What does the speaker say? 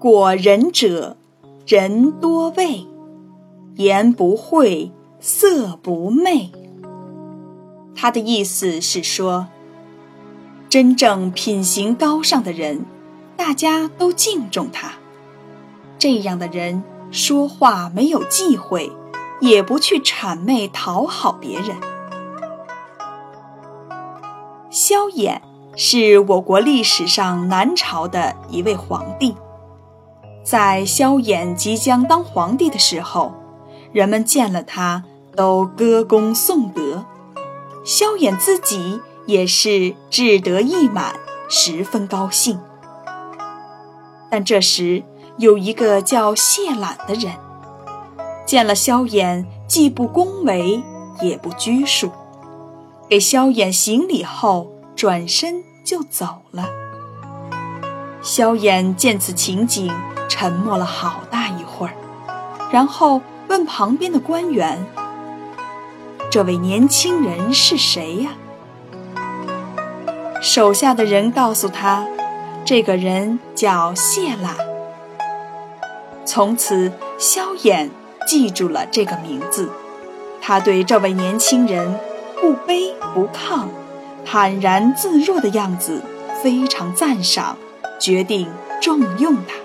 果仁者，人多畏，言不讳，色不昧。他的意思是说，真正品行高尚的人，大家都敬重他。这样的人说话没有忌讳，也不去谄媚讨好别人。萧衍是我国历史上南朝的一位皇帝。在萧衍即将当皇帝的时候，人们见了他都歌功颂德，萧衍自己也是志得意满，十分高兴。但这时有一个叫谢览的人，见了萧衍，既不恭维，也不拘束。给萧衍行礼后，转身就走了。萧衍见此情景，沉默了好大一会儿，然后问旁边的官员：“这位年轻人是谁呀？”手下的人告诉他：“这个人叫谢览。”从此，萧衍记住了这个名字。他对这位年轻人。不卑不亢，坦然自若的样子非常赞赏，决定重用他。